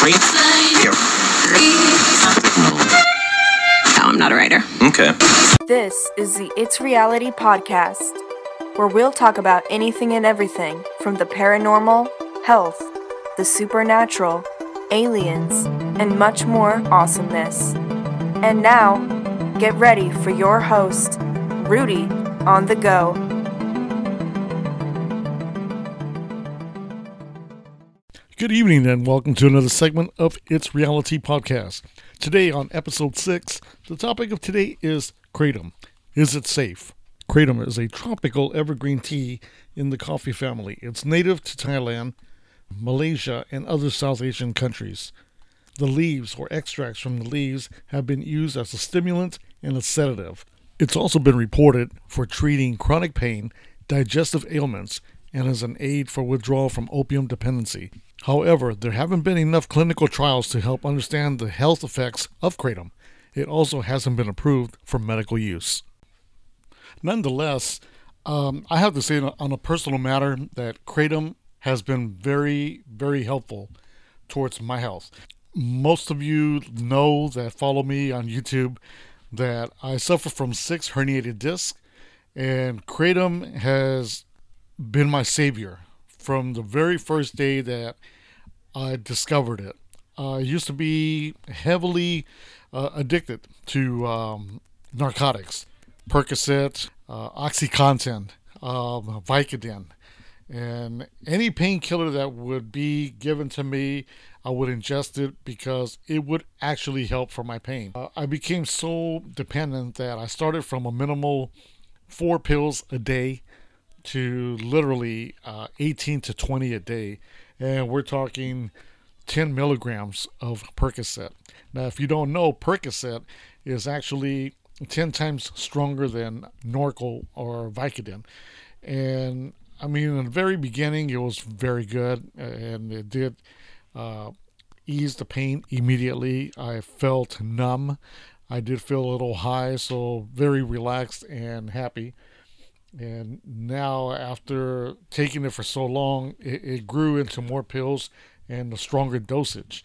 Here. No, I'm not a writer. Okay. This is the It's Reality podcast, where we'll talk about anything and everything from the paranormal, health, the supernatural, aliens, and much more awesomeness. And now, get ready for your host, Rudy on the go. Good evening and welcome to another segment of It's Reality Podcast. Today on episode 6, the topic of today is Kratom. Is it safe? Kratom is a tropical evergreen tea in the coffee family. It's native to Thailand, Malaysia, and other South Asian countries. The leaves or extracts from the leaves have been used as a stimulant and a sedative. It's also been reported for treating chronic pain, digestive ailments, and as an aid for withdrawal from opium dependency. However, there haven't been enough clinical trials to help understand the health effects of kratom. It also hasn't been approved for medical use. Nonetheless, um, I have to say on a personal matter that kratom has been very, very helpful towards my health. Most of you know that follow me on YouTube that I suffer from six herniated discs, and kratom has been my savior from the very first day that I discovered it. I used to be heavily uh, addicted to um, narcotics, Percocet, uh, OxyContin, um, Vicodin, and any painkiller that would be given to me, I would ingest it because it would actually help for my pain. Uh, I became so dependent that I started from a minimal four pills a day to literally uh, 18 to 20 a day. And we're talking 10 milligrams of Percocet. Now, if you don't know, Percocet is actually 10 times stronger than Norco or Vicodin. And I mean, in the very beginning, it was very good and it did uh, ease the pain immediately. I felt numb. I did feel a little high, so very relaxed and happy. And now, after taking it for so long, it, it grew into more pills and a stronger dosage.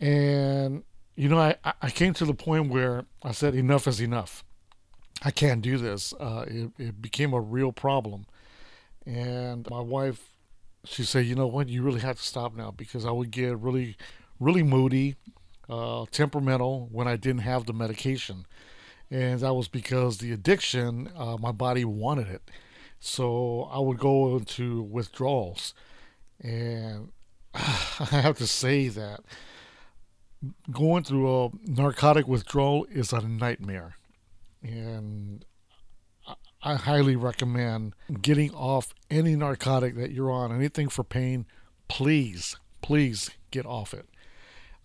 And, you know, I, I came to the point where I said, enough is enough. I can't do this. Uh, it, it became a real problem. And my wife, she said, you know what, you really have to stop now because I would get really, really moody, uh, temperamental when I didn't have the medication and that was because the addiction, uh, my body wanted it. So I would go into withdrawals, and I have to say that going through a narcotic withdrawal is a nightmare, and I highly recommend getting off any narcotic that you're on, anything for pain. Please, please get off it.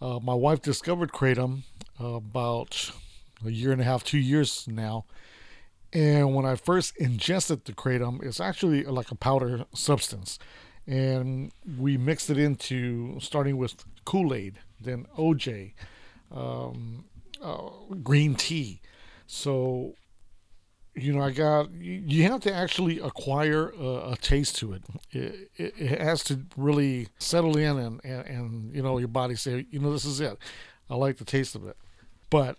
Uh, my wife discovered kratom about a year and a half, two years now. And when I first ingested the kratom, it's actually like a powder substance. And we mixed it into starting with Kool Aid, then OJ, um, uh, green tea. So, you know, I got, you have to actually acquire a, a taste to it. It, it. it, has to really settle in and, and, and, you know, your body say, you know, this is it. I like the taste of it. But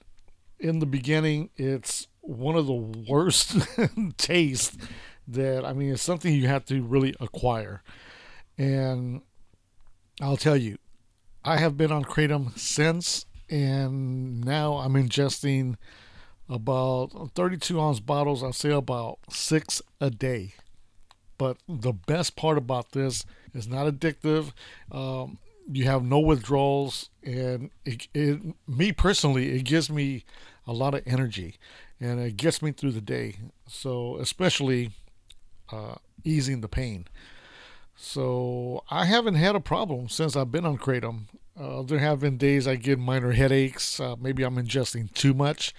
in the beginning, it's one of the worst tastes that I mean, it's something you have to really acquire. And I'll tell you, I have been on Kratom since, and now I'm ingesting about 32 ounce bottles. I'll say about six a day. But the best part about this is not addictive. Um, you have no withdrawals, and it, it, me personally, it gives me a lot of energy, and it gets me through the day. So especially uh, easing the pain. So I haven't had a problem since I've been on kratom. Uh, there have been days I get minor headaches. Uh, maybe I'm ingesting too much,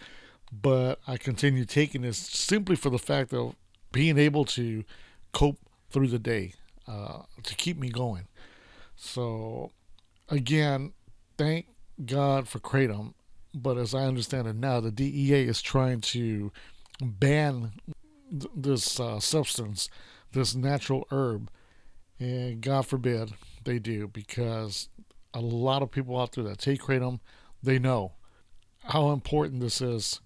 but I continue taking this simply for the fact of being able to cope through the day uh, to keep me going. So again, thank God for kratom. But as I understand it now, the DEA is trying to ban th- this uh, substance, this natural herb. And God forbid they do, because a lot of people out there that take kratom, they know how important this is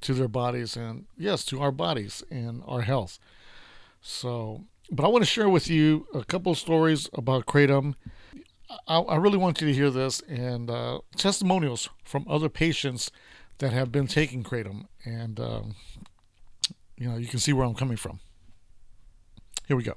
to their bodies and yes, to our bodies and our health. So, but I want to share with you a couple stories about kratom. I, I really want you to hear this and uh, testimonials from other patients that have been taking kratom, and um, you know you can see where I'm coming from. Here we go.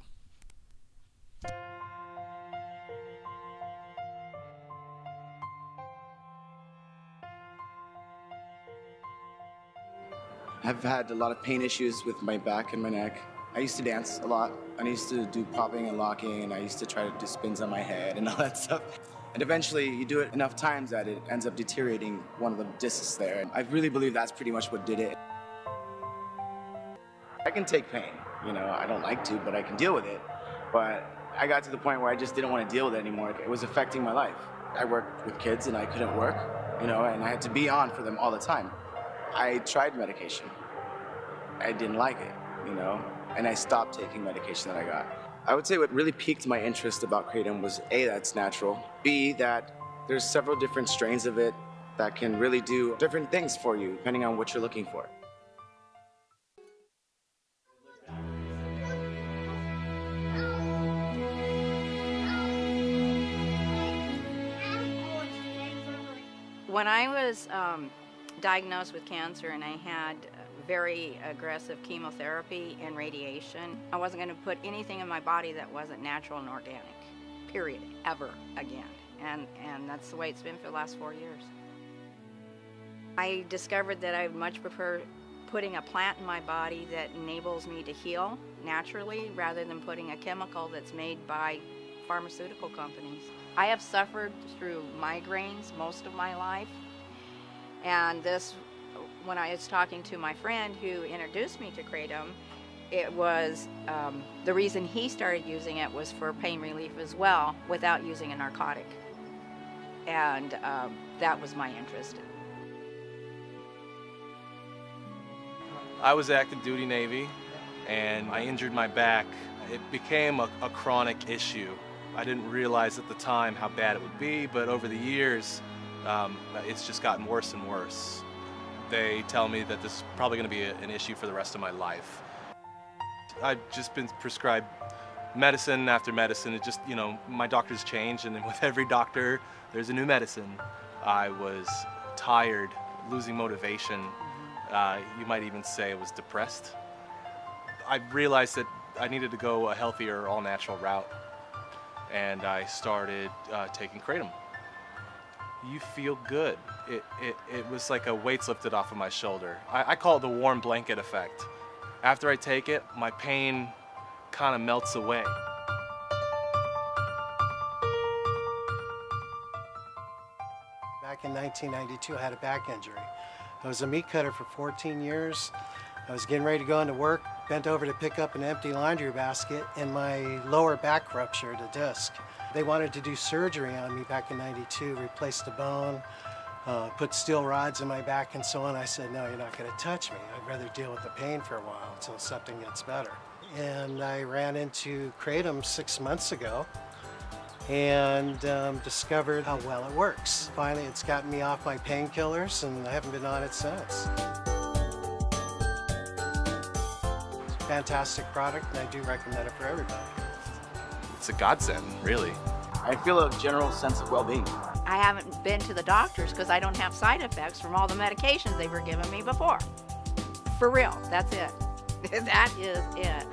I've had a lot of pain issues with my back and my neck. I used to dance a lot. I used to do popping and locking, and I used to try to do spins on my head and all that stuff. And eventually, you do it enough times that it ends up deteriorating one of the discs there. And I really believe that's pretty much what did it. I can take pain, you know, I don't like to, but I can deal with it. But I got to the point where I just didn't want to deal with it anymore. It was affecting my life. I worked with kids and I couldn't work, you know, and I had to be on for them all the time. I tried medication. I didn't like it, you know, and I stopped taking medication that I got. I would say what really piqued my interest about kratom was A, that's natural, B, that there's several different strains of it that can really do different things for you depending on what you're looking for. When I was um, diagnosed with cancer and I had very aggressive chemotherapy and radiation, I wasn't going to put anything in my body that wasn't natural and organic, period, ever again. And, and that's the way it's been for the last four years. I discovered that I much prefer putting a plant in my body that enables me to heal naturally rather than putting a chemical that's made by pharmaceutical companies. I have suffered through migraines most of my life, and this, when I was talking to my friend who introduced me to Kratom, it was um, the reason he started using it was for pain relief as well without using a narcotic. And um, that was my interest. I was active duty Navy and I injured my back. It became a, a, chronic issue. I didn't realize at the time how bad it would be, but over the years, um, it's just gotten worse and worse. They tell me that this is probably going to be a, an issue for the rest of my life. I've just been prescribed medicine after medicine. It just, you know, my doctors change, and then with every doctor, there's a new medicine. I was tired, losing motivation. Uh, you might even say I was depressed. I realized that I needed to go a healthier, all-natural route, and I started uh, taking kratom. You feel good. It, it, it was like a weight's lifted off of my shoulder. I, I call it the warm blanket effect. After I take it, my pain kind of melts away. Back in 1992, I had a back injury. I was a meat cutter for 14 years. I was getting ready to go into work, bent over to pick up an empty laundry basket, and my lower back ruptured a disc. They wanted to do surgery on me back in 92, replace the bone, uh, put steel rods in my back and so on. I said, no, you're not going to touch me. I'd rather deal with the pain for a while until something gets better. And I ran into Kratom six months ago and um, discovered how well it works. Finally, it's gotten me off my painkillers and I haven't been on it since. Fantastic product and I do recommend it for everybody. It's a godsend, really. I feel a general sense of well-being. I haven't been to the doctors because I don't have side effects from all the medications they were giving me before. For real, that's it. that is it.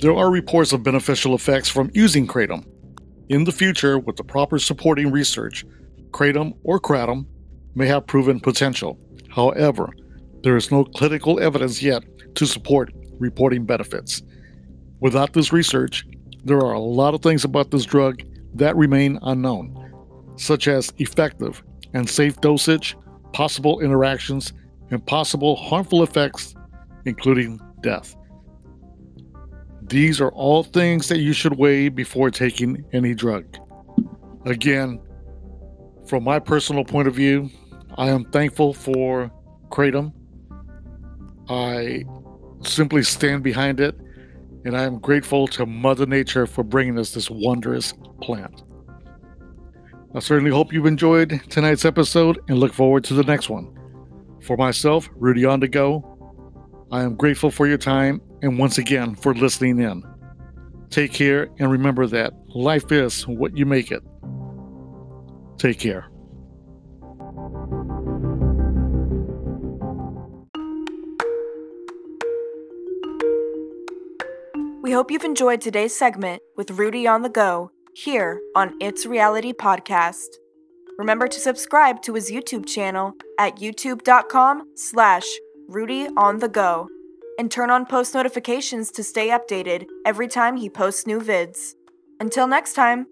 There are reports of beneficial effects from using kratom. In the future, with the proper supporting research, kratom or kratom may have proven potential. However, there is no clinical evidence yet to support reporting benefits. Without this research, there are a lot of things about this drug that remain unknown, such as effective and safe dosage, possible interactions, and possible harmful effects including death. These are all things that you should weigh before taking any drug. Again, from my personal point of view, I am thankful for Kratom. I simply stand behind it, and I am grateful to Mother Nature for bringing us this wondrous plant. I certainly hope you've enjoyed tonight's episode and look forward to the next one. For myself, Rudy on go, I am grateful for your time and once again for listening in. Take care and remember that life is what you make it. Take care. We hope you've enjoyed today's segment with Rudy on the Go here on It's Reality Podcast. Remember to subscribe to his YouTube channel at youtube.com slash Rudy on the Go and turn on post notifications to stay updated every time he posts new vids. Until next time.